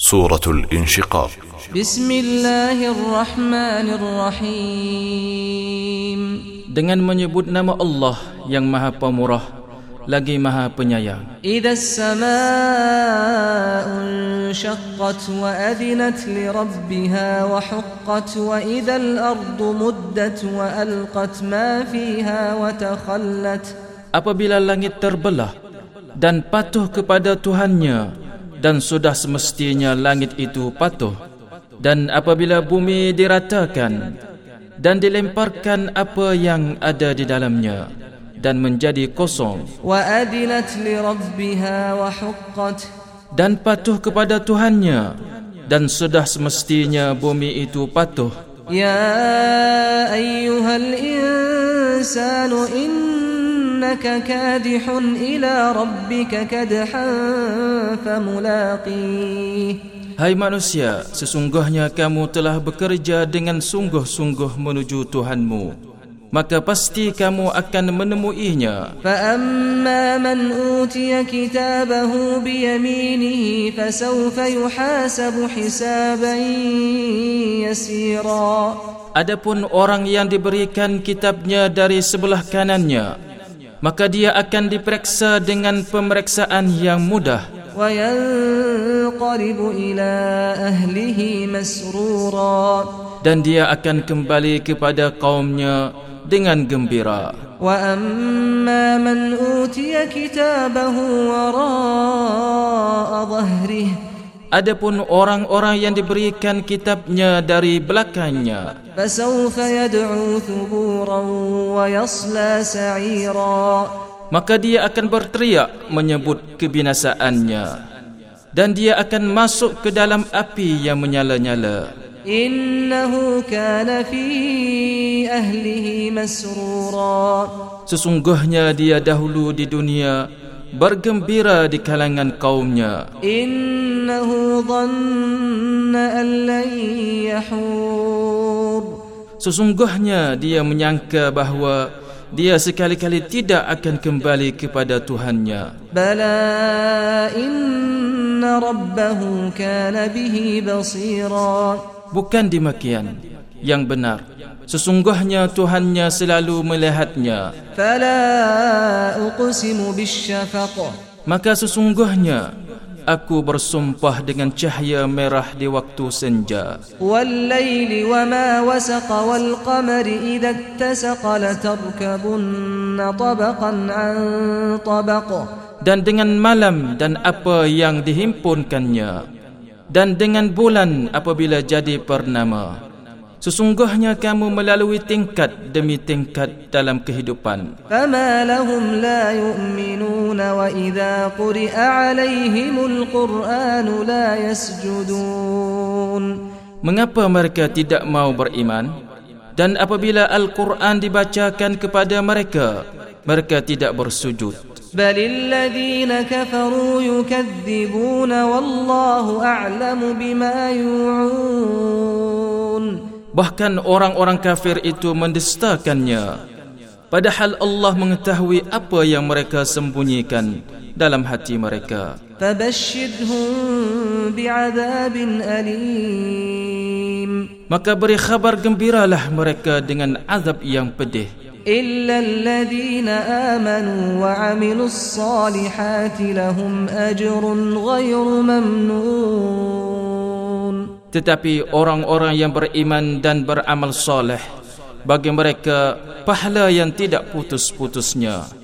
سورة الانشقاق بسم الله الرحمن الرحيم dengan menyebut nama Allah yang Maha Pemurah lagi Maha Penyayang. إذا السماء انشقت وأذنت لربها وحقت وإذا الأرض مدت وألقت ما فيها وتخلت Apabila langit terbelah dan patuh kepada Tuhannya dan sudah semestinya langit itu patuh. Dan apabila bumi diratakan dan dilemparkan apa yang ada di dalamnya dan menjadi kosong. Dan patuh kepada Tuhannya dan sudah semestinya bumi itu patuh. Ya ayyuhal insanu inna إنك كادح إلى ربك كدحا فملاقيه Hai manusia sesungguhnya kamu telah bekerja dengan sungguh-sungguh menuju Tuhanmu maka pasti kamu akan menemuinya فأما من أوتي كتابه بيمينه فسوف يحاسب حسابا يسيرا Adapun orang yang diberikan kitabnya dari sebelah kanannya maka dia akan diperiksa dengan pemeriksaan yang mudah وينقلب إلى أهله مسرورا dan dia akan kembali kepada kaumnya dengan gembira وأما من أوتي كتابه وراء ظهره Adapun orang-orang yang diberikan kitabnya dari belakangnya فسوف يدعو ثبورا ويصلى سعيرا maka dia akan berteriak menyebut kebinasaannya dan dia akan masuk ke dalam api yang menyala-nyala إنه كان في أهله مسرورا sesungguhnya dia dahulu di dunia bergembira di kalangan kaumnya innahu dhanna an yahur sesungguhnya dia menyangka bahawa dia sekali-kali tidak akan kembali kepada Tuhannya. Bala inna rabbahu kana bihi basira. Bukan demikian. Yang benar, sesungguhnya Tuhannya selalu melihatnya. Fala uqsimu bisyafaq. Maka sesungguhnya aku bersumpah dengan cahaya merah di waktu senja. Wal qamari idza ittasaqa tabaqan an tabaq dan dengan malam dan apa yang dihimpunkannya dan dengan bulan apabila jadi pernama sesungguhnya kamu melalui tingkat demi tingkat dalam kehidupan. Fama lahum la wa idza quri'a 'alaihimul la yasjudun. Mengapa mereka tidak mau beriman? Dan apabila al-quran dibacakan kepada mereka mereka tidak bersujud. بل bahkan orang-orang kafir itu mendustakannya padahal Allah mengetahui apa yang mereka sembunyikan dalam hati mereka فبشرهم بعذاب أليم maka beri khabar gembiralah mereka dengan azab yang pedih إلا الذين آمنوا وعملوا الصالحات لهم أجر غير ممنون tetapi orang-orang yang beriman dan beramal soleh bagi mereka pahala yang tidak putus-putusnya